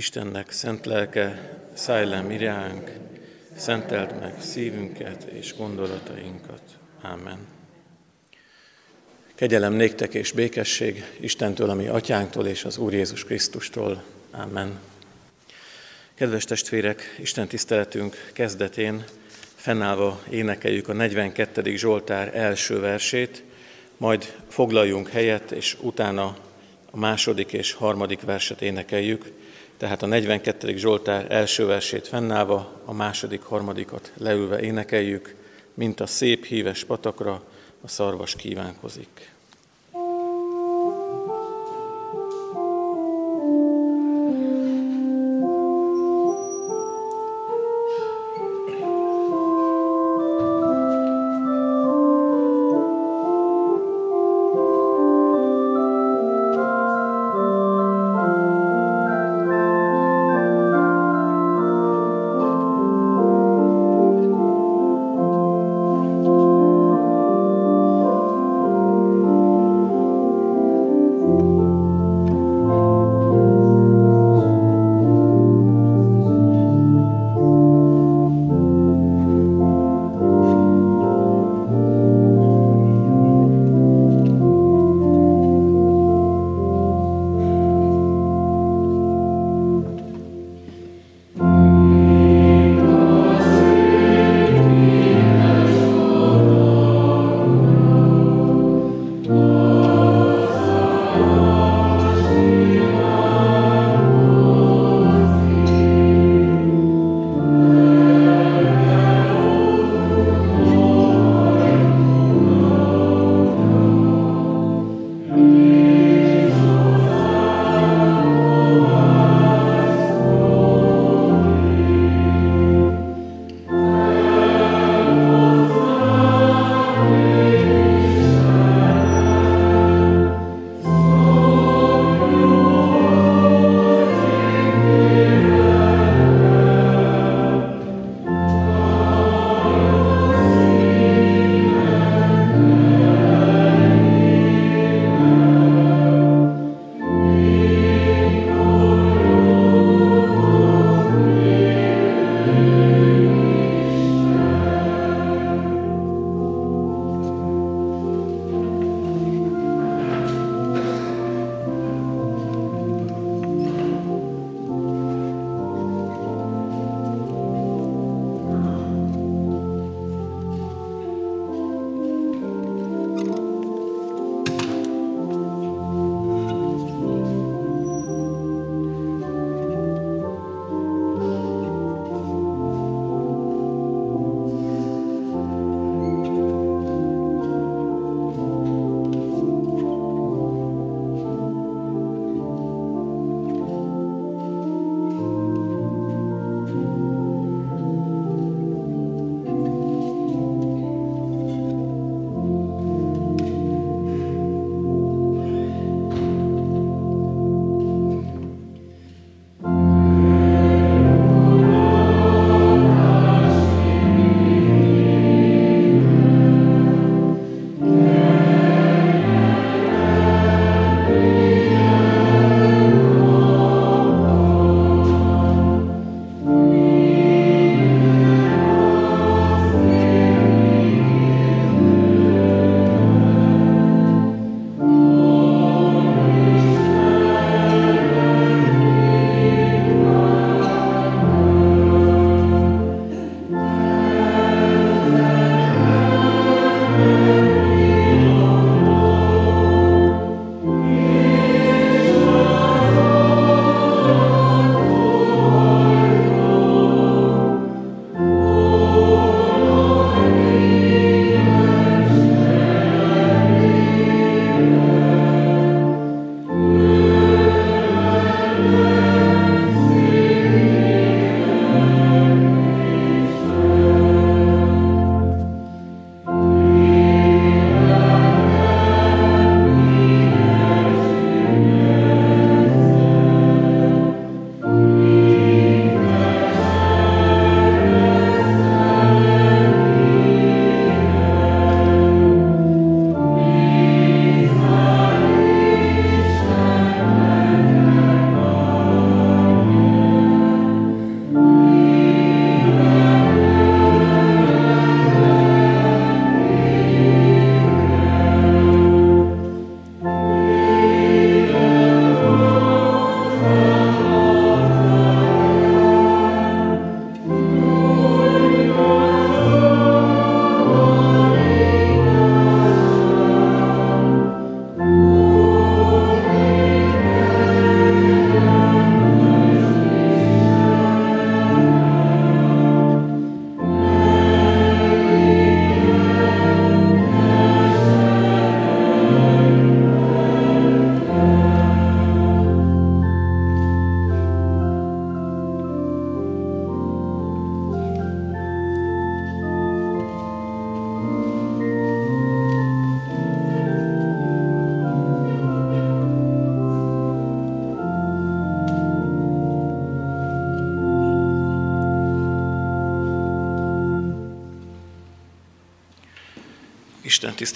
Istennek szent lelke, szállj le miránk, szenteld meg szívünket és gondolatainkat. Amen. Kegyelem néktek és békesség Istentől, ami atyánktól és az Úr Jézus Krisztustól. Amen. Kedves testvérek, Isten tiszteletünk kezdetén fennállva énekeljük a 42. Zsoltár első versét, majd foglaljunk helyet, és utána a második és harmadik verset énekeljük, tehát a 42. Zsoltár első versét fennállva, a második, harmadikat leülve énekeljük, mint a szép híves patakra a szarvas kívánkozik.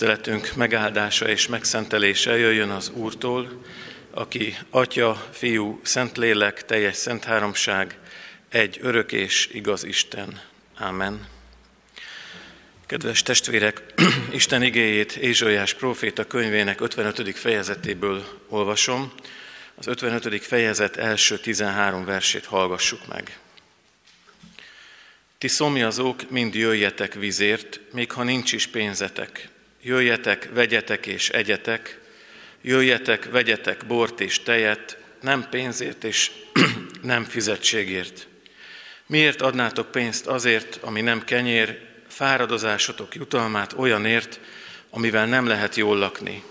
Tiszteletünk megáldása és megszentelése jöjjön az Úrtól, aki Atya, Fiú, Szentlélek, teljes szent háromság, egy örök és igaz Isten. Amen. Kedves testvérek, Isten igéjét Ézsaiás próféta könyvének 55. fejezetéből olvasom. Az 55. fejezet első 13 versét hallgassuk meg. Ti szomjazók, mind jöjjetek vizért, még ha nincs is pénzetek. Jöjjetek, vegyetek és egyetek, jöjjetek, vegyetek bort és tejet, nem pénzért és nem fizetségért. Miért adnátok pénzt azért, ami nem kenyér, fáradozásotok jutalmát olyanért, amivel nem lehet jól lakni?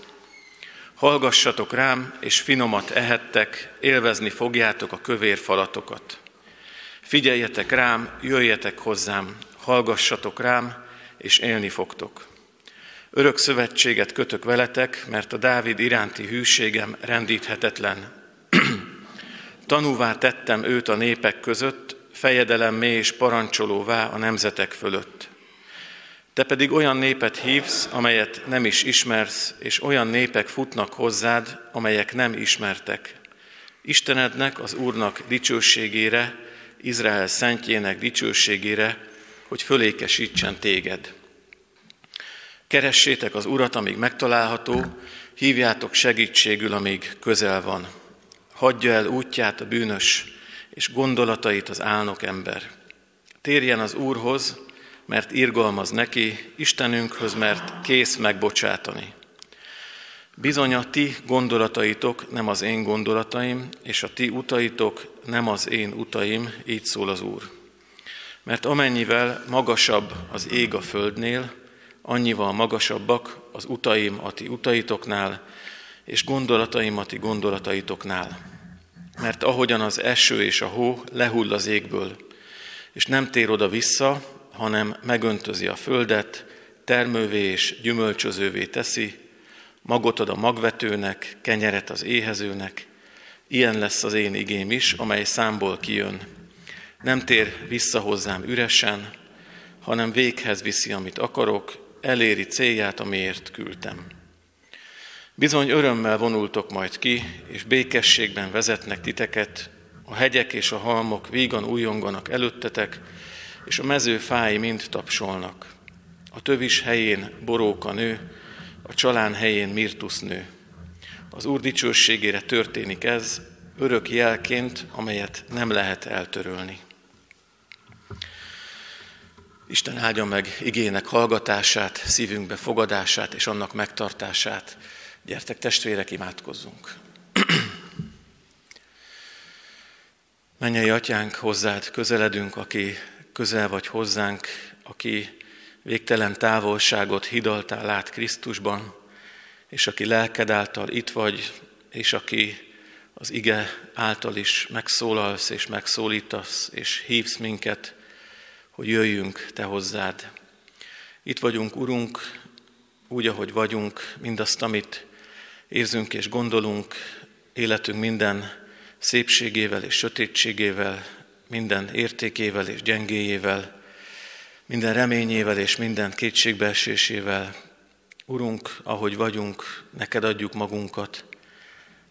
Hallgassatok rám, és finomat ehettek, élvezni fogjátok a kövér falatokat. Figyeljetek rám, jöjjetek hozzám, hallgassatok rám, és élni fogtok. Örök szövetséget kötök veletek, mert a Dávid iránti hűségem rendíthetetlen. Tanúvá tettem őt a népek között, fejedelemmé és parancsolóvá a nemzetek fölött. Te pedig olyan népet hívsz, amelyet nem is ismersz, és olyan népek futnak hozzád, amelyek nem ismertek. Istenednek, az Úrnak dicsőségére, Izrael szentjének dicsőségére, hogy fölékesítsen téged. Keressétek az Urat, amíg megtalálható, hívjátok segítségül, amíg közel van. Hagyja el útját a bűnös, és gondolatait az álnok ember. Térjen az Úrhoz, mert irgalmaz neki, Istenünkhöz, mert kész megbocsátani. Bizony a ti gondolataitok nem az én gondolataim, és a ti utaitok nem az én utaim, így szól az Úr. Mert amennyivel magasabb az ég a földnél, annyival magasabbak az utaim a ti utaitoknál, és gondolataim a ti gondolataitoknál. Mert ahogyan az eső és a hó lehull az égből, és nem tér oda vissza, hanem megöntözi a földet, termővé és gyümölcsözővé teszi, magot ad a magvetőnek, kenyeret az éhezőnek, ilyen lesz az én igém is, amely számból kijön. Nem tér vissza hozzám üresen, hanem véghez viszi, amit akarok, eléri célját, amiért küldtem. Bizony örömmel vonultok majd ki, és békességben vezetnek titeket, a hegyek és a halmok vígan újonganak előttetek, és a mező fái mind tapsolnak. A tövis helyén boróka nő, a csalán helyén Mirtusz nő. Az Úr dicsőségére történik ez, örök jelként, amelyet nem lehet eltörölni. Isten áldja meg igének hallgatását, szívünkbe fogadását és annak megtartását. Gyertek testvérek, imádkozzunk! Mennyei atyánk, hozzád közeledünk, aki közel vagy hozzánk, aki végtelen távolságot hidaltál át Krisztusban, és aki lelked által itt vagy, és aki az ige által is megszólalsz és megszólítasz, és hívsz minket, hogy jöjjünk Te hozzád. Itt vagyunk, Urunk, úgy, ahogy vagyunk, mindazt, amit érzünk és gondolunk, életünk minden szépségével és sötétségével, minden értékével és gyengéjével, minden reményével és minden kétségbeesésével. Urunk, ahogy vagyunk, neked adjuk magunkat.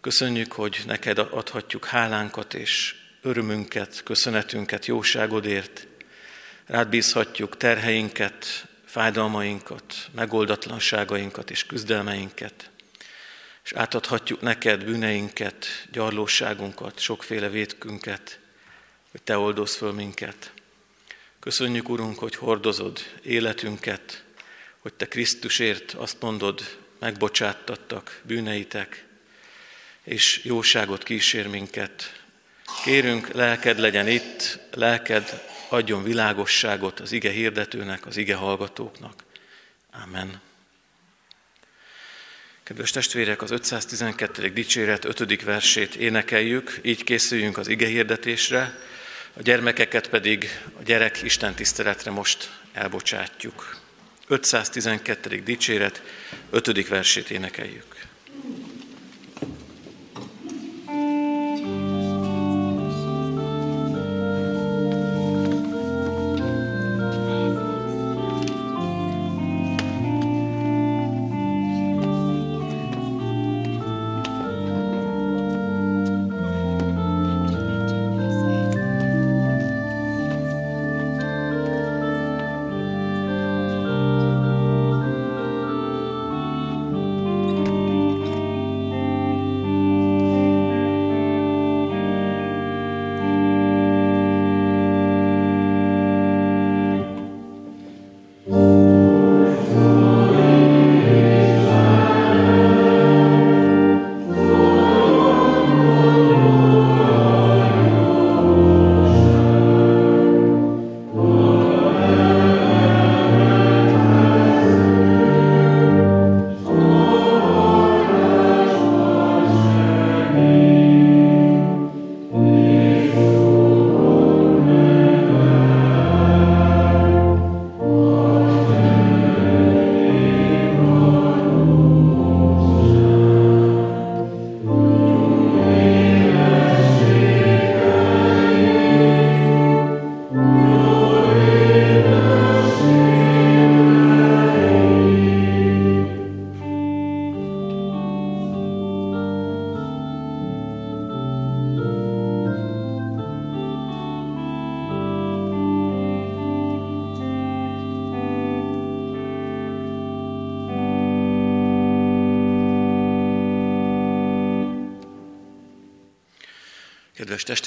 Köszönjük, hogy neked adhatjuk hálánkat és örömünket, köszönetünket, jóságodért. Rád bízhatjuk terheinket, fájdalmainkat, megoldatlanságainkat és küzdelmeinket. És átadhatjuk neked bűneinket, gyarlóságunkat, sokféle vétkünket, hogy Te oldozz föl minket. Köszönjük, Urunk, hogy hordozod életünket, hogy Te Krisztusért azt mondod, megbocsáttattak bűneitek, és jóságot kísér minket. Kérünk, lelked legyen itt, lelked adjon világosságot az ige hirdetőnek, az ige hallgatóknak. Amen. Kedves testvérek, az 512. dicséret 5. versét énekeljük, így készüljünk az ige hirdetésre, a gyermekeket pedig a gyerek Isten tiszteletre most elbocsátjuk. 512. dicséret, 5. versét énekeljük.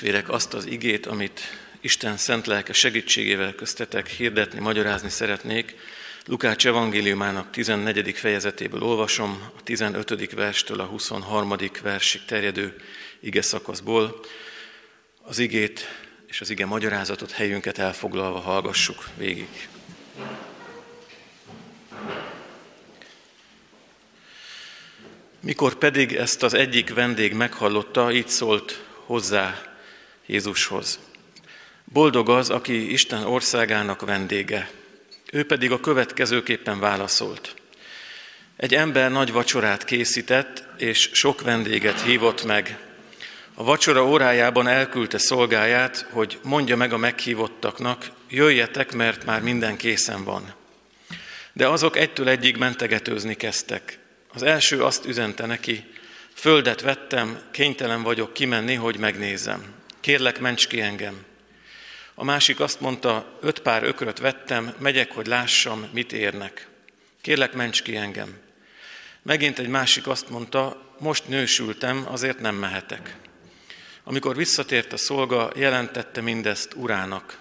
Testvérek, azt az igét, amit Isten szent lelke segítségével köztetek hirdetni, magyarázni szeretnék, Lukács evangéliumának 14. fejezetéből olvasom, a 15. verstől a 23. versig terjedő ige szakaszból. Az igét és az ige magyarázatot helyünket elfoglalva hallgassuk végig. Mikor pedig ezt az egyik vendég meghallotta, így szólt hozzá Jézushoz. Boldog az, aki Isten országának vendége. Ő pedig a következőképpen válaszolt. Egy ember nagy vacsorát készített, és sok vendéget hívott meg. A vacsora órájában elküldte szolgáját, hogy mondja meg a meghívottaknak, jöjjetek, mert már minden készen van. De azok egytől egyig mentegetőzni kezdtek. Az első azt üzente neki, földet vettem, kénytelen vagyok kimenni, hogy megnézem. Kérlek, ments ki engem. A másik azt mondta, öt pár ökröt vettem, megyek, hogy lássam, mit érnek. Kérlek, ments ki engem. Megint egy másik azt mondta, most nősültem, azért nem mehetek. Amikor visszatért a szolga, jelentette mindezt urának.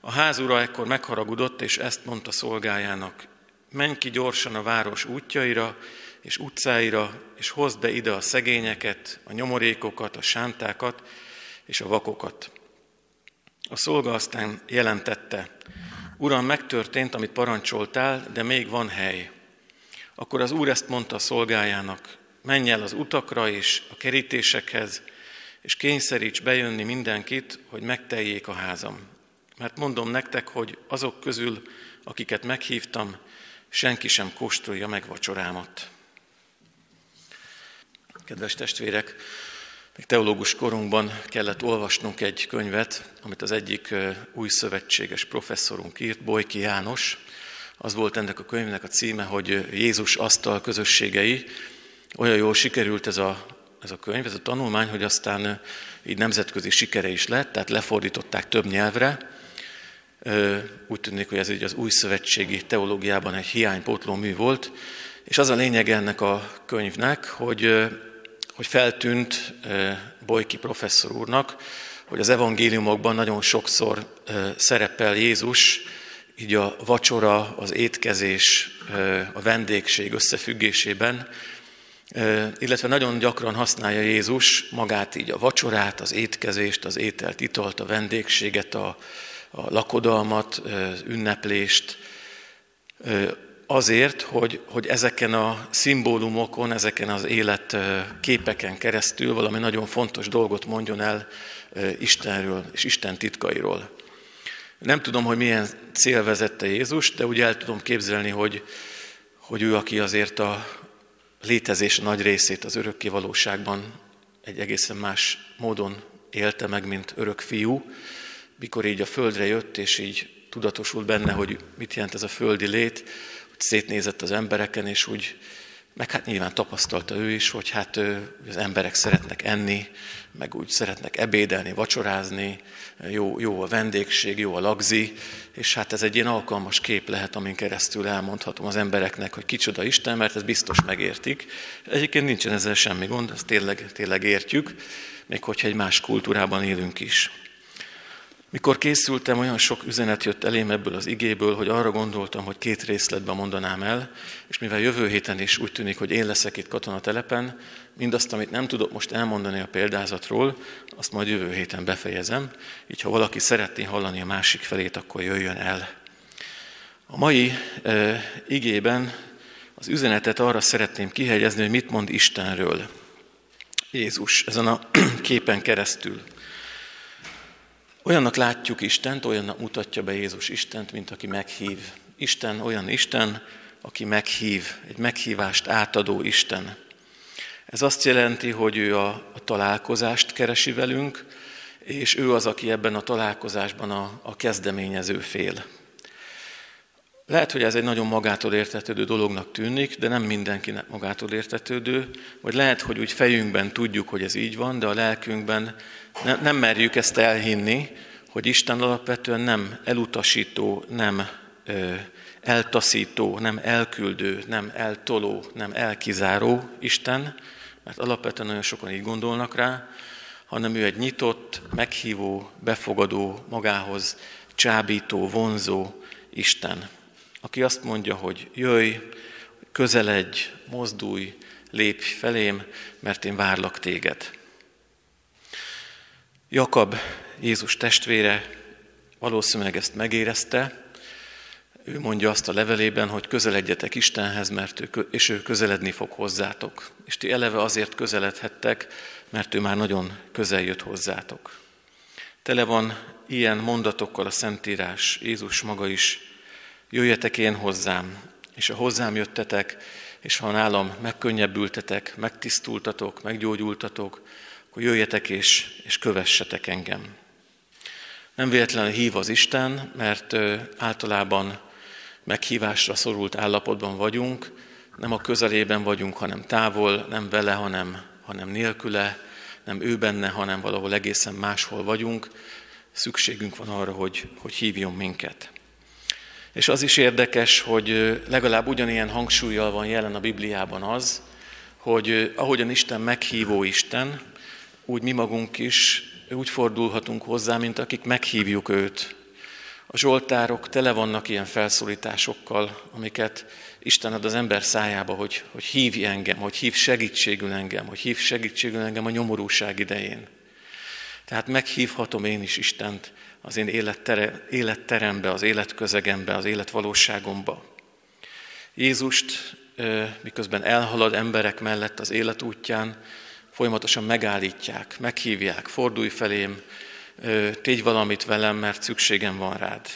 A házura ekkor megharagudott, és ezt mondta szolgájának. Menj ki gyorsan a város útjaira és utcáira, és hozd be ide a szegényeket, a nyomorékokat, a sántákat és a vakokat. A szolga aztán jelentette, Uram, megtörtént, amit parancsoltál, de még van hely. Akkor az úr ezt mondta a szolgájának, menj el az utakra és a kerítésekhez, és kényszeríts bejönni mindenkit, hogy megteljék a házam. Mert mondom nektek, hogy azok közül, akiket meghívtam, senki sem kóstolja meg vacsorámat. Kedves testvérek, még teológus korunkban kellett olvasnunk egy könyvet, amit az egyik új szövetséges professzorunk írt, Bojki János. Az volt ennek a könyvnek a címe, hogy Jézus asztal közösségei. Olyan jól sikerült ez a, ez a könyv, ez a tanulmány, hogy aztán így nemzetközi sikere is lett, tehát lefordították több nyelvre. Úgy tűnik, hogy ez így az új szövetségi teológiában egy hiánypótló mű volt, és az a lényeg ennek a könyvnek, hogy hogy feltűnt Bojki professzor úrnak, hogy az evangéliumokban nagyon sokszor szerepel Jézus, így a vacsora, az étkezés, a vendégség összefüggésében, illetve nagyon gyakran használja Jézus magát így a vacsorát, az étkezést, az ételt, italt, a vendégséget, a, a lakodalmat, ünneplést, azért, hogy, hogy ezeken a szimbólumokon, ezeken az életképeken keresztül valami nagyon fontos dolgot mondjon el Istenről és Isten titkairól. Nem tudom, hogy milyen cél vezette Jézus, de úgy el tudom képzelni, hogy, hogy ő, aki azért a létezés nagy részét az örökké valóságban egy egészen más módon élte meg, mint örök fiú, mikor így a földre jött, és így tudatosult benne, hogy mit jelent ez a földi lét, szétnézett az embereken, és úgy, meg hát nyilván tapasztalta ő is, hogy hát az emberek szeretnek enni, meg úgy szeretnek ebédelni, vacsorázni, jó, jó a vendégség, jó a lagzi, és hát ez egy ilyen alkalmas kép lehet, amin keresztül elmondhatom az embereknek, hogy kicsoda Isten, mert ez biztos megértik. Egyébként nincsen ezzel semmi gond, ezt tényleg, tényleg értjük, még hogyha egy más kultúrában élünk is. Mikor készültem, olyan sok üzenet jött elém ebből az igéből, hogy arra gondoltam, hogy két részletben mondanám el, és mivel jövő héten is úgy tűnik, hogy én leszek itt katonatelepen, mindazt, amit nem tudok most elmondani a példázatról, azt majd jövő héten befejezem, így ha valaki szeretné hallani a másik felét, akkor jöjjön el. A mai e, igében az üzenetet arra szeretném kihegyezni, hogy mit mond Istenről Jézus ezen a képen keresztül. Olyannak látjuk Istent, olyannak mutatja be Jézus Istent, mint aki meghív. Isten olyan Isten, aki meghív, egy meghívást átadó Isten. Ez azt jelenti, hogy ő a, a találkozást keresi velünk, és ő az, aki ebben a találkozásban a, a kezdeményező fél. Lehet, hogy ez egy nagyon magától értetődő dolognak tűnik, de nem mindenkinek magától értetődő, vagy lehet, hogy úgy fejünkben tudjuk, hogy ez így van, de a lelkünkben ne, nem merjük ezt elhinni, hogy Isten alapvetően nem elutasító, nem ö, eltaszító, nem elküldő, nem eltoló, nem elkizáró Isten, mert alapvetően nagyon sokan így gondolnak rá, hanem ő egy nyitott, meghívó, befogadó, magához csábító, vonzó Isten, aki azt mondja, hogy jöjj, közeledj, mozdulj, lépj felém, mert én várlak téged. Jakab, Jézus testvére valószínűleg ezt megérezte, ő mondja azt a levelében, hogy közeledjetek Istenhez, mert ő, és ő közeledni fog hozzátok. És ti eleve azért közeledhettek, mert ő már nagyon közel jött hozzátok. Tele van ilyen mondatokkal a Szentírás, Jézus maga is, jöjjetek én hozzám, és ha hozzám jöttetek, és ha nálam megkönnyebbültetek, megtisztultatok, meggyógyultatok, akkor jöjjetek és, és kövessetek engem. Nem véletlenül hív az Isten, mert általában meghívásra szorult állapotban vagyunk, nem a közelében vagyunk, hanem távol, nem vele, hanem, hanem nélküle, nem ő benne, hanem valahol egészen máshol vagyunk. Szükségünk van arra, hogy, hogy hívjon minket. És az is érdekes, hogy legalább ugyanilyen hangsúlyjal van jelen a Bibliában az, hogy ahogyan Isten meghívó Isten, úgy mi magunk is úgy fordulhatunk hozzá, mint akik meghívjuk őt. A zsoltárok tele vannak ilyen felszólításokkal, amiket Isten ad az ember szájába, hogy, hogy hívj engem, hogy hív segítségül engem, hogy hív segítségül engem a nyomorúság idején. Tehát meghívhatom én is Istent az én élettere, életterembe, az életközegembe, az életvalóságomba. Jézust miközben elhalad emberek mellett az élet útján, folyamatosan megállítják, meghívják, fordulj felém, tégy valamit velem, mert szükségem van rád.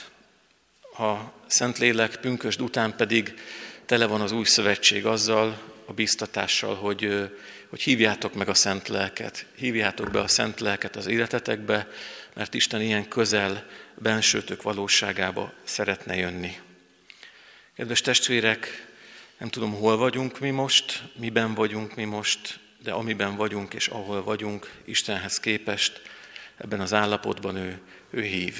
A Szentlélek pünkösd után pedig tele van az új szövetség azzal, a biztatással, hogy, hogy hívjátok meg a Szent Lelket, hívjátok be a Szent Lelket az életetekbe, mert Isten ilyen közel, bensőtök valóságába szeretne jönni. Kedves testvérek, nem tudom, hol vagyunk mi most, miben vagyunk mi most, de amiben vagyunk és ahol vagyunk, Istenhez képest, ebben az állapotban ő, ő hív,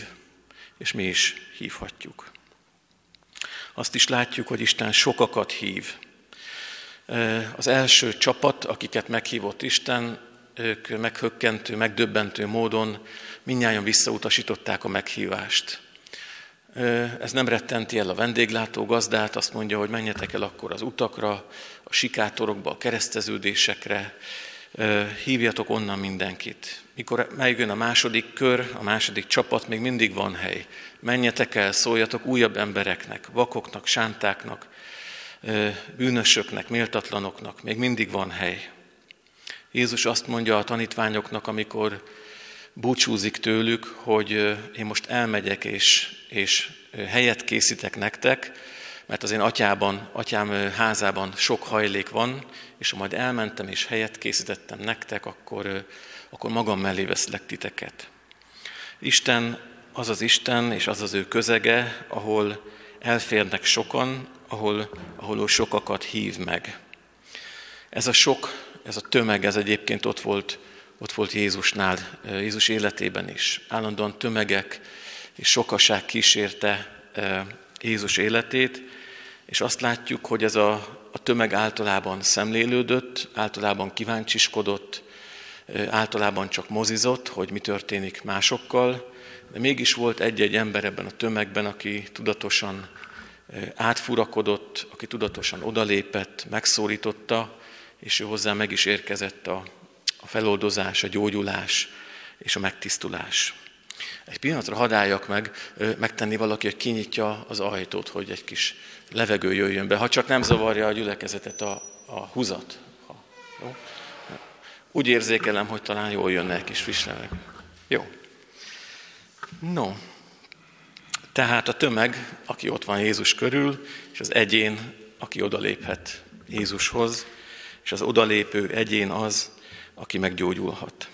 és mi is hívhatjuk. Azt is látjuk, hogy Isten sokakat hív. Az első csapat, akiket meghívott Isten, ők meghökkentő, megdöbbentő módon minnyáján visszautasították a meghívást. Ez nem rettenti el a vendéglátó gazdát, azt mondja, hogy menjetek el akkor az utakra, sikátorokba, a kereszteződésekre, hívjatok onnan mindenkit. Mikor megjön a második kör, a második csapat, még mindig van hely. Menjetek el, szóljatok újabb embereknek, vakoknak, sántáknak, bűnösöknek, méltatlanoknak, még mindig van hely. Jézus azt mondja a tanítványoknak, amikor búcsúzik tőlük, hogy én most elmegyek és, és helyet készítek nektek, mert az én atyában, atyám házában sok hajlék van, és ha majd elmentem és helyet készítettem nektek, akkor, akkor magam mellé veszlek titeket. Isten az az Isten, és az az ő közege, ahol elférnek sokan, ahol, ahol ő sokakat hív meg. Ez a sok, ez a tömeg, ez egyébként ott volt, ott volt Jézusnál, Jézus életében is. Állandóan tömegek és sokaság kísérte Jézus életét, és azt látjuk, hogy ez a, a tömeg általában szemlélődött, általában kíváncsiskodott, általában csak mozizott, hogy mi történik másokkal, de mégis volt egy-egy ember ebben a tömegben, aki tudatosan átfurakodott, aki tudatosan odalépett, megszólította, és ő hozzá meg is érkezett a, a feloldozás, a gyógyulás és a megtisztulás. Egy pillanatra hadáljak meg, megtenni valaki, hogy kinyitja az ajtót, hogy egy kis levegő jöjjön be, ha csak nem zavarja a gyülekezetet a, a húzat. Ha, jó? Úgy érzékelem, hogy talán jól jönne egy kis friss levegő. Jó. No, tehát a tömeg, aki ott van Jézus körül, és az egyén, aki odaléphet Jézushoz, és az odalépő egyén az, aki meggyógyulhat.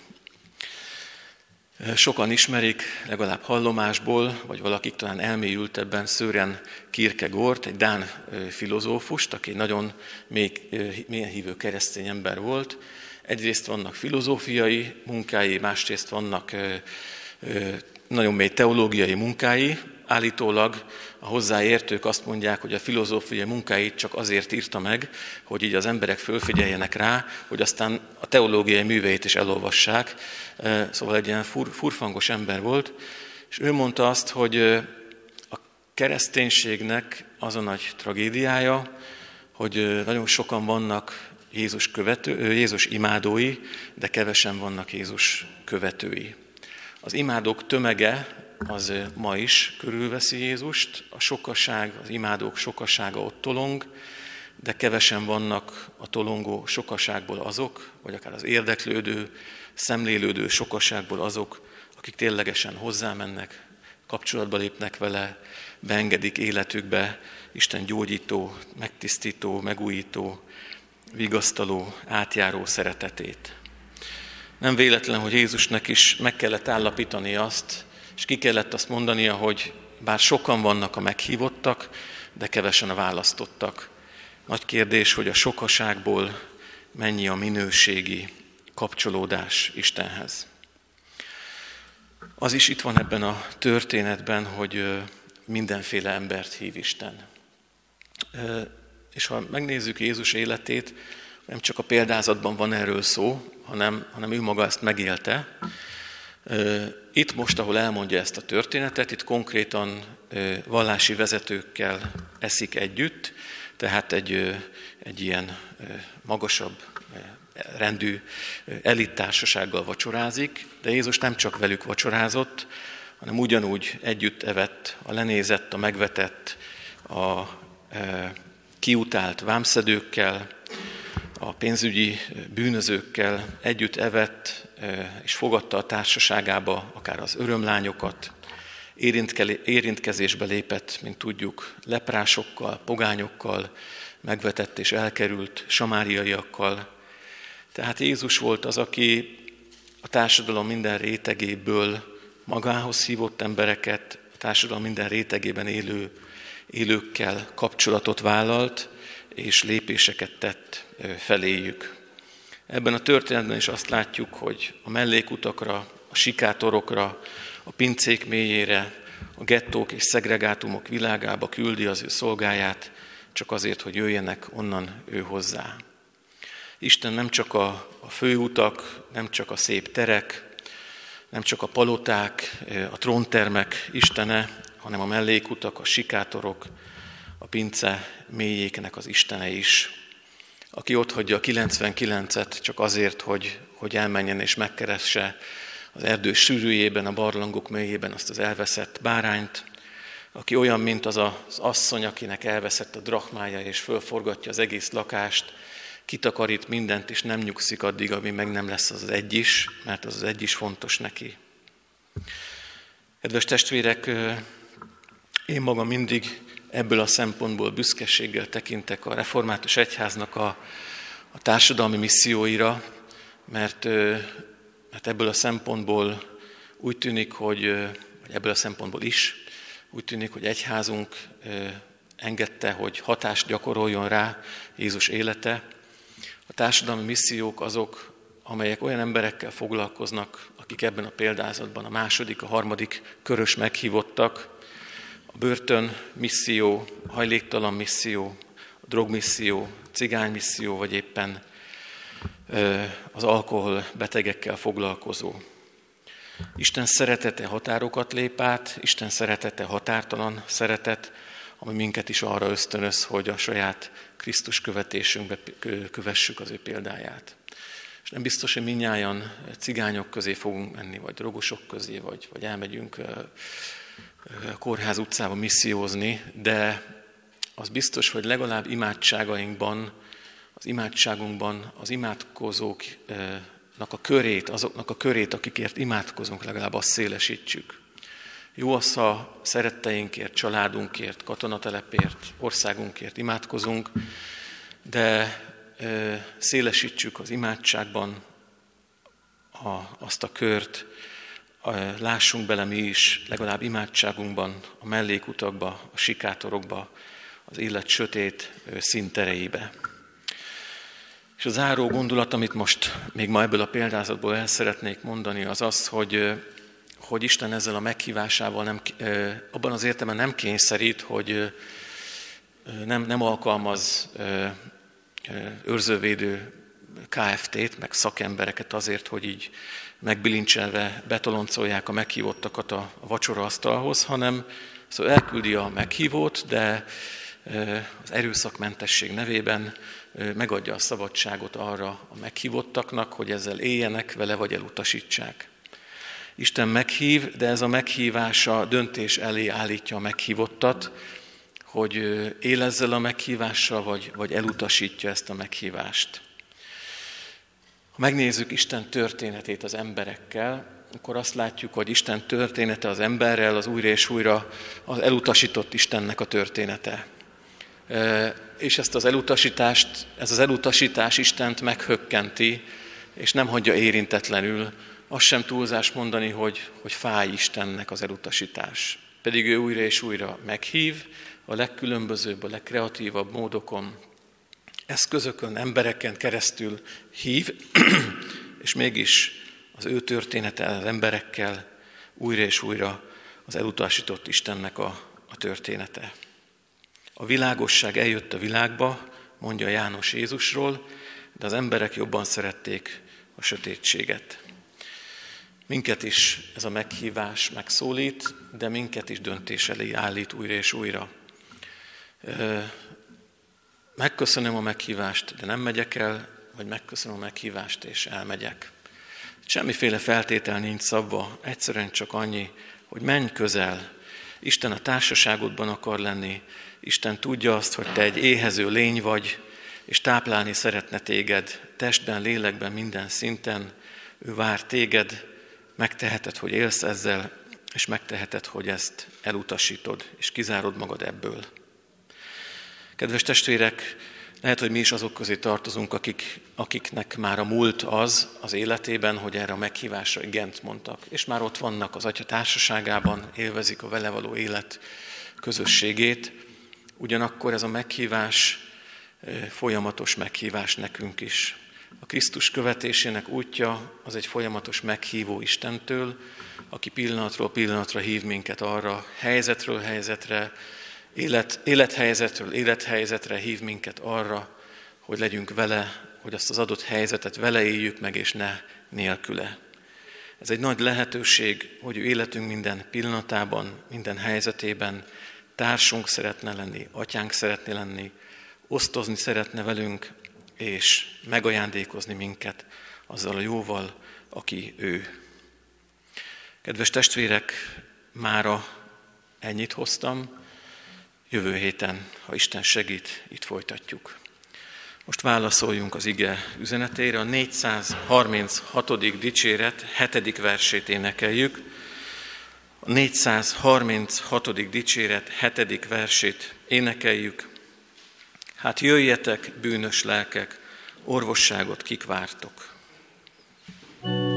Sokan ismerik, legalább hallomásból, vagy valakik talán elmélyültebben Szőren Kierkegaard, egy Dán filozófust, aki nagyon még mélyen hívő keresztény ember volt. Egyrészt vannak filozófiai munkái, másrészt vannak nagyon mély teológiai munkái, állítólag a hozzáértők azt mondják, hogy a filozófiai munkáit csak azért írta meg, hogy így az emberek fölfigyeljenek rá, hogy aztán a teológiai műveit is elolvassák. Szóval egy ilyen fur, furfangos ember volt, és ő mondta azt, hogy a kereszténységnek az a nagy tragédiája, hogy nagyon sokan vannak Jézus, követő, Jézus imádói, de kevesen vannak Jézus követői. Az imádók tömege az ma is körülveszi Jézust, a sokaság, az imádók sokasága ott tolong, de kevesen vannak a tolongó sokaságból azok, vagy akár az érdeklődő, szemlélődő sokaságból azok, akik ténylegesen hozzámennek, kapcsolatba lépnek vele, beengedik életükbe Isten gyógyító, megtisztító, megújító, vigasztaló, átjáró szeretetét. Nem véletlen, hogy Jézusnak is meg kellett állapítani azt, és ki kellett azt mondania, hogy bár sokan vannak a meghívottak, de kevesen a választottak. Nagy kérdés, hogy a sokaságból mennyi a minőségi kapcsolódás Istenhez. Az is itt van ebben a történetben, hogy mindenféle embert hív Isten. És ha megnézzük Jézus életét, nem csak a példázatban van erről szó, hanem, hanem ő maga ezt megélte. Itt most, ahol elmondja ezt a történetet, itt konkrétan vallási vezetőkkel eszik együtt, tehát egy, egy ilyen magasabb rendű elittársasággal vacsorázik, de Jézus nem csak velük vacsorázott, hanem ugyanúgy együtt evett a lenézett, a megvetett, a kiutált vámszedőkkel, a pénzügyi bűnözőkkel együtt evett és fogadta a társaságába akár az örömlányokat, érintkezésbe lépett, mint tudjuk, leprásokkal, pogányokkal, megvetett és elkerült samáriaiakkal. Tehát Jézus volt az, aki a társadalom minden rétegéből magához hívott embereket, a társadalom minden rétegében élő, élőkkel kapcsolatot vállalt, és lépéseket tett feléjük. Ebben a történetben is azt látjuk, hogy a mellékutakra, a sikátorokra, a pincék mélyére, a gettók és szegregátumok világába küldi az ő szolgáját, csak azért, hogy jöjjenek onnan ő hozzá. Isten nem csak a, a főutak, nem csak a szép terek, nem csak a paloták, a tróntermek Istene, hanem a mellékutak, a sikátorok, a pince mélyéknek az Istene is aki ott hagyja a 99-et csak azért, hogy, hogy elmenjen és megkeresse az erdő sűrűjében, a barlangok mélyében azt az elveszett bárányt, aki olyan, mint az az asszony, akinek elveszett a drachmája, és fölforgatja az egész lakást, kitakarít mindent, és nem nyugszik addig, amíg meg nem lesz az, egy is, mert az az egy is fontos neki. Kedves testvérek, én magam mindig ebből a szempontból büszkeséggel tekintek a református egyháznak a, a társadalmi misszióira, mert, mert ebből a szempontból úgy tűnik, hogy, vagy ebből a szempontból is, úgy tűnik, hogy egyházunk engedte, hogy hatást gyakoroljon rá Jézus élete. A társadalmi missziók azok, amelyek olyan emberekkel foglalkoznak, akik ebben a példázatban a második, a harmadik körös meghívottak, a börtön misszió, hajléktalan misszió, a drogmisszió, cigánymisszió, vagy éppen az alkohol betegekkel foglalkozó. Isten szeretete határokat lép át, Isten szeretete határtalan szeretet, ami minket is arra ösztönöz, hogy a saját Krisztus követésünkbe kövessük az ő példáját. És nem biztos, hogy minnyáján cigányok közé fogunk menni, vagy drogosok közé, vagy, vagy elmegyünk kórház utcába missziózni, de az biztos, hogy legalább imádságainkban, az imádságunkban az imádkozóknak a körét, azoknak a körét, akikért imádkozunk, legalább azt szélesítsük. Jó az, ha szeretteinkért, családunkért, katonatelepért, országunkért imádkozunk, de szélesítsük az imádságban a, azt a kört, lássunk bele mi is, legalább imádságunkban, a mellékutakba, a sikátorokba, az élet sötét színtereibe. És a záró gondolat, amit most még ma ebből a példázatból el szeretnék mondani, az az, hogy, hogy Isten ezzel a meghívásával nem, abban az értelemben nem kényszerít, hogy nem, nem alkalmaz őrzővédő KFT-t, meg szakembereket azért, hogy így megbilincselve betoloncolják a meghívottakat a vacsoraasztalhoz, hanem szóval elküldi a meghívót, de az erőszakmentesség nevében megadja a szabadságot arra a meghívottaknak, hogy ezzel éljenek vele, vagy elutasítsák. Isten meghív, de ez a meghívása döntés elé állítja a meghívottat, hogy él ezzel a meghívással, vagy, vagy elutasítja ezt a meghívást. Megnézzük Isten történetét az emberekkel, akkor azt látjuk, hogy Isten története az emberrel az újra és újra az elutasított Istennek a története. És ezt az elutasítást, ez az elutasítás Istent meghökkenti, és nem hagyja érintetlenül. Azt sem túlzás mondani, hogy, hogy fáj Istennek az elutasítás. Pedig ő újra és újra meghív, a legkülönbözőbb, a legkreatívabb módokon, eszközökön, embereken keresztül hív, és mégis az ő története az emberekkel újra és újra az elutasított Istennek a, a története. A világosság eljött a világba, mondja János Jézusról, de az emberek jobban szerették a sötétséget. Minket is ez a meghívás megszólít, de minket is döntés elé állít újra és újra. Megköszönöm a meghívást, de nem megyek el, vagy megköszönöm a meghívást, és elmegyek. Semmiféle feltétel nincs szabva, egyszerűen csak annyi, hogy menj közel. Isten a társaságodban akar lenni, Isten tudja azt, hogy te egy éhező lény vagy, és táplálni szeretne téged testben, lélekben, minden szinten. Ő vár téged, megteheted, hogy élsz ezzel, és megteheted, hogy ezt elutasítod, és kizárod magad ebből. Kedves testvérek, lehet, hogy mi is azok közé tartozunk, akik, akiknek már a múlt az az életében, hogy erre a meghívásra igent mondtak, és már ott vannak az Atya társaságában, élvezik a vele való élet közösségét. Ugyanakkor ez a meghívás folyamatos meghívás nekünk is. A Krisztus követésének útja az egy folyamatos meghívó Istentől, aki pillanatról pillanatra hív minket arra, helyzetről helyzetre, élet, élethelyzetről élethelyzetre hív minket arra, hogy legyünk vele, hogy azt az adott helyzetet vele éljük meg, és ne nélküle. Ez egy nagy lehetőség, hogy ő életünk minden pillanatában, minden helyzetében társunk szeretne lenni, atyánk szeretne lenni, osztozni szeretne velünk, és megajándékozni minket azzal a jóval, aki ő. Kedves testvérek, mára ennyit hoztam, Jövő héten, ha Isten segít, itt folytatjuk. Most válaszoljunk az ige üzenetére. A 436. dicséret 7. versét énekeljük. A 436. dicséret 7. versét énekeljük. Hát jöjjetek, bűnös lelkek, orvosságot kik vártok. thank you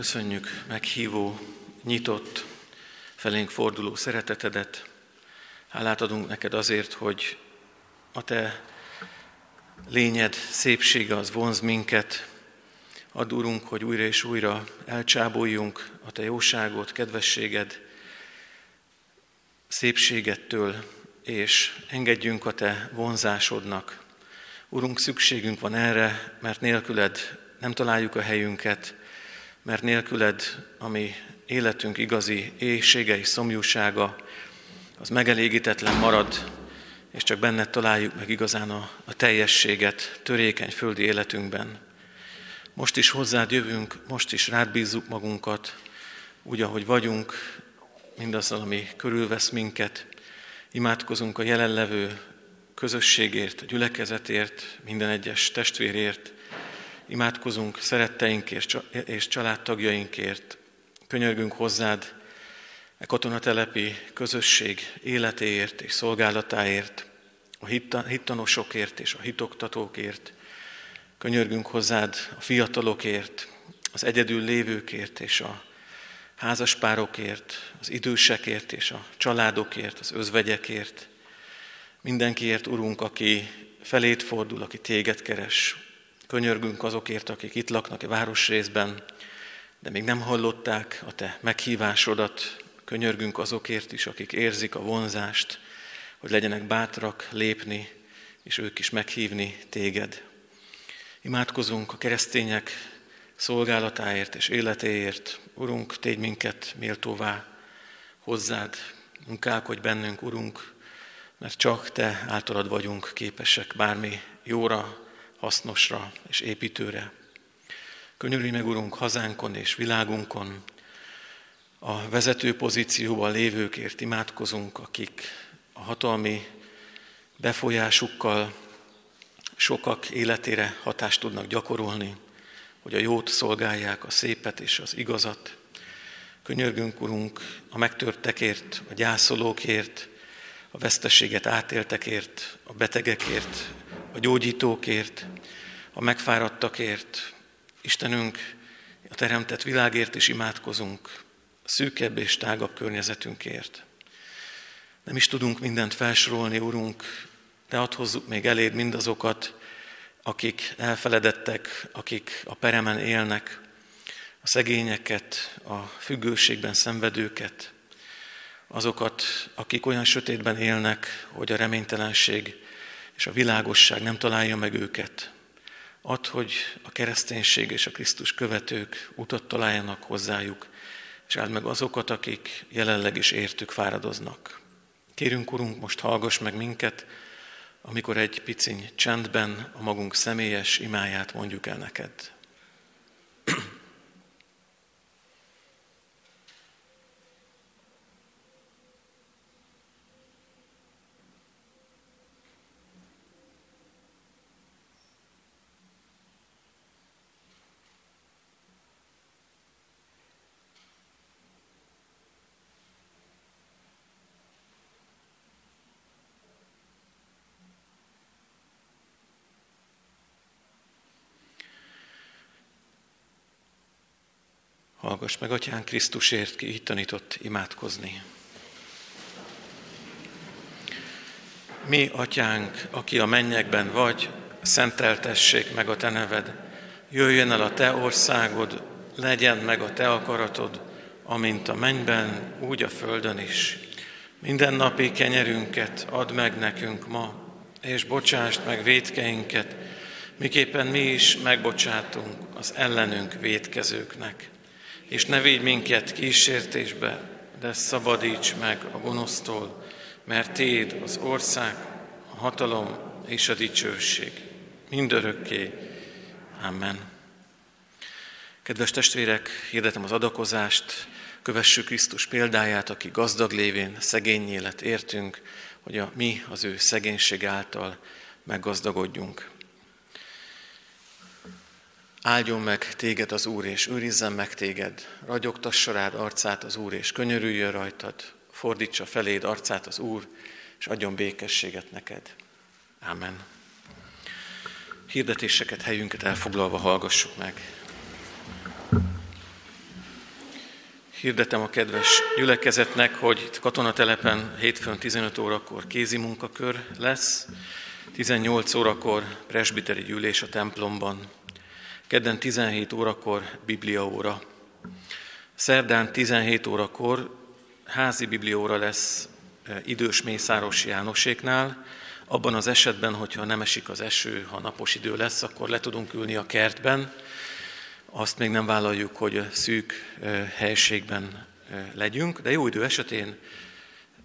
köszönjük meghívó, nyitott, felénk forduló szeretetedet. Hálát adunk neked azért, hogy a te lényed, szépsége az vonz minket. Add, Urunk, hogy újra és újra elcsáboljunk a Te jóságot, kedvességed, szépségettől, és engedjünk a Te vonzásodnak. Urunk, szükségünk van erre, mert nélküled nem találjuk a helyünket, mert nélküled, ami életünk igazi éjsége és szomjúsága, az megelégítetlen marad, és csak benned találjuk meg igazán a, a teljességet törékeny földi életünkben. Most is hozzád jövünk, most is rád bízzuk magunkat, úgy, ahogy vagyunk, mindazzal, ami körülvesz minket. Imádkozunk a jelenlevő közösségért, a gyülekezetért, minden egyes testvérért. Imádkozunk szeretteinkért és családtagjainkért. Könyörgünk hozzád a katonatelepi közösség életéért és szolgálatáért, a hittanosokért és a hitoktatókért. Könyörgünk hozzád a fiatalokért, az egyedül lévőkért és a házaspárokért, az idősekért és a családokért, az özvegyekért. Mindenkiért, Urunk, aki felét fordul, aki téged keres. Könyörgünk azokért, akik itt laknak a városrészben, de még nem hallották a te meghívásodat, Könyörgünk azokért is, akik érzik a vonzást, hogy legyenek bátrak lépni, és ők is meghívni téged. Imádkozunk a keresztények szolgálatáért és életéért. Urunk, tégy minket méltóvá hozzád, munkálkodj bennünk, Urunk, mert csak Te általad vagyunk képesek bármi jóra, hasznosra és építőre. Könyörülj meg, Urunk, hazánkon és világunkon, a vezető pozícióban lévőkért imádkozunk, akik a hatalmi befolyásukkal sokak életére hatást tudnak gyakorolni, hogy a jót szolgálják, a szépet és az igazat. Könyörgünk, Urunk, a megtörtekért, a gyászolókért, a vesztességet átéltekért, a betegekért, a gyógyítókért, a megfáradtakért. Istenünk, a teremtett világért is imádkozunk, szűkebb és tágabb környezetünkért. Nem is tudunk mindent felsorolni, Urunk, de hadd hozzuk még eléd mindazokat, akik elfeledettek, akik a peremen élnek, a szegényeket, a függőségben szenvedőket, azokat, akik olyan sötétben élnek, hogy a reménytelenség és a világosság nem találja meg őket. Add, hogy a kereszténység és a Krisztus követők utat találjanak hozzájuk, és áld meg azokat, akik jelenleg is értük fáradoznak. Kérünk, Urunk, most hallgass meg minket, amikor egy piciny csendben a magunk személyes imáját mondjuk el neked. Hallgass meg, Atyán Krisztusért, ki így tanított imádkozni. Mi, Atyánk, aki a mennyekben vagy, szenteltessék meg a Te neved. Jöjjön el a Te országod, legyen meg a Te akaratod, amint a mennyben, úgy a földön is. Minden napi kenyerünket add meg nekünk ma, és bocsásd meg védkeinket, miképpen mi is megbocsátunk az ellenünk védkezőknek és ne védj minket kísértésbe, de szabadíts meg a gonosztól, mert Téd az ország, a hatalom és a dicsőség mindörökké. Amen. Kedves testvérek, hirdetem az adakozást, kövessük Krisztus példáját, aki gazdag lévén szegény élet értünk, hogy a mi az ő szegénység által meggazdagodjunk. Áldjon meg téged az Úr, és őrizzen meg téged. Ragyogtassa rád arcát az Úr, és könyörüljön rajtad. Fordítsa feléd arcát az Úr, és adjon békességet neked. Amen. Hirdetéseket, helyünket elfoglalva hallgassuk meg. Hirdetem a kedves gyülekezetnek, hogy katonatelepen hétfőn 15 órakor kézi munkakör lesz, 18 órakor presbiteri gyűlés a templomban, kedden 17 órakor bibliaóra, szerdán 17 órakor házi biblióra lesz e, idős Mészáros Jánoséknál, abban az esetben, hogyha nem esik az eső, ha napos idő lesz, akkor le tudunk ülni a kertben. Azt még nem vállaljuk, hogy szűk e, helységben e, legyünk, de jó idő esetén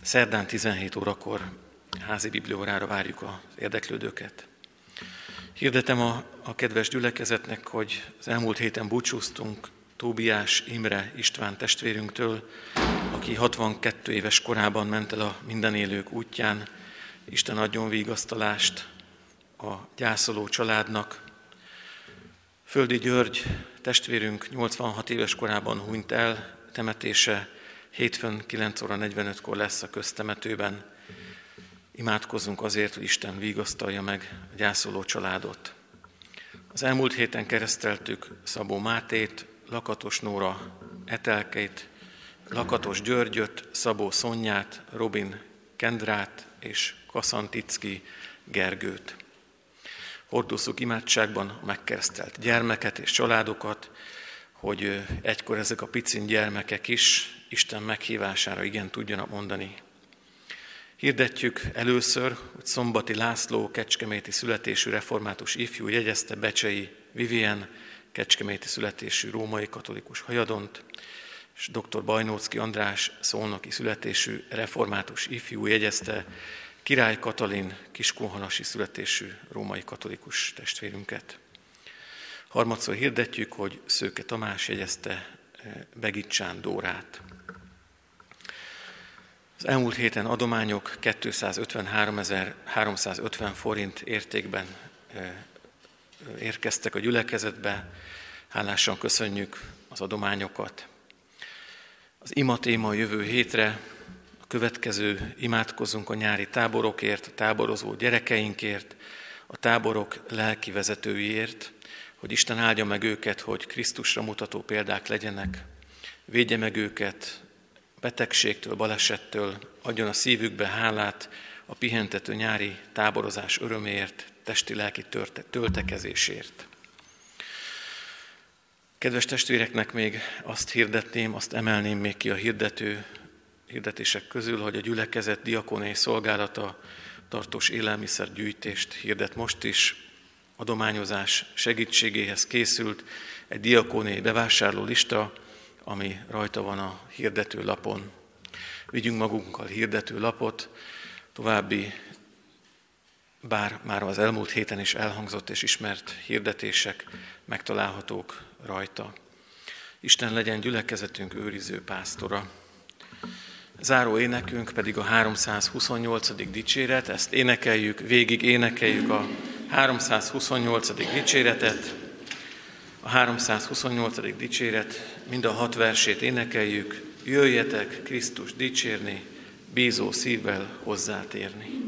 szerdán 17 órakor házi bibliórára várjuk az érdeklődőket. Hirdetem a, a kedves gyülekezetnek, hogy az elmúlt héten búcsúztunk Tóbiás Imre István testvérünktől, aki 62 éves korában ment el a mindenélők útján. Isten adjon vigasztalást a gyászoló családnak. Földi György testvérünk 86 éves korában hunyt el, temetése hétfőn 9 óra 45-kor lesz a köztemetőben. Imádkozzunk azért, hogy Isten vigasztalja meg a gyászoló családot. Az elmúlt héten kereszteltük Szabó Mátét, Lakatos Nóra Etelkeit, Lakatos Györgyöt, Szabó Szonyát, Robin Kendrát és Kaszanticki Gergőt. Hordozzuk imádságban a megkeresztelt gyermeket és családokat, hogy egykor ezek a picin gyermekek is Isten meghívására igen tudjanak mondani. Hirdetjük először, hogy Szombati László kecskeméti születésű református ifjú jegyezte Becsei Vivien kecskeméti születésű római katolikus hajadont, és dr. Bajnócki András szolnoki születésű református ifjú jegyezte Király Katalin kiskunhanasi születésű római katolikus testvérünket. Harmadszor hirdetjük, hogy Szőke Tamás jegyezte eh, Begicsán Dórát. Az elmúlt héten adományok 253.350 forint értékben érkeztek a gyülekezetbe. Hálásan köszönjük az adományokat. Az ima téma a jövő hétre, a következő imádkozunk a nyári táborokért, a táborozó gyerekeinkért, a táborok lelki vezetőiért, hogy Isten áldja meg őket, hogy Krisztusra mutató példák legyenek, védje meg őket betegségtől, balesettől, adjon a szívükbe hálát a pihentető nyári táborozás öröméért, testi-lelki töltekezésért. Kedves testvéreknek még azt hirdetném, azt emelném még ki a hirdető hirdetések közül, hogy a gyülekezet diakoné szolgálata tartós élelmiszergyűjtést hirdet most is. Adományozás segítségéhez készült egy diakoné bevásárló lista, ami rajta van a hirdető lapon. Vigyünk magunkkal hirdető lapot, további bár már az elmúlt héten is elhangzott és ismert hirdetések megtalálhatók rajta. Isten legyen gyülekezetünk őriző pásztora. Záró énekünk pedig a 328. dicséret, ezt énekeljük, végig énekeljük a 328. dicséretet. A 328. dicséret mind a hat versét énekeljük, jöjjetek Krisztus dicsérni, bízó szívvel hozzátérni.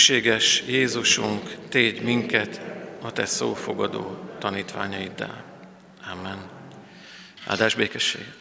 Hűséges Jézusunk, tégy minket a Te szófogadó tanítványaiddá. Amen. Áldás békességet!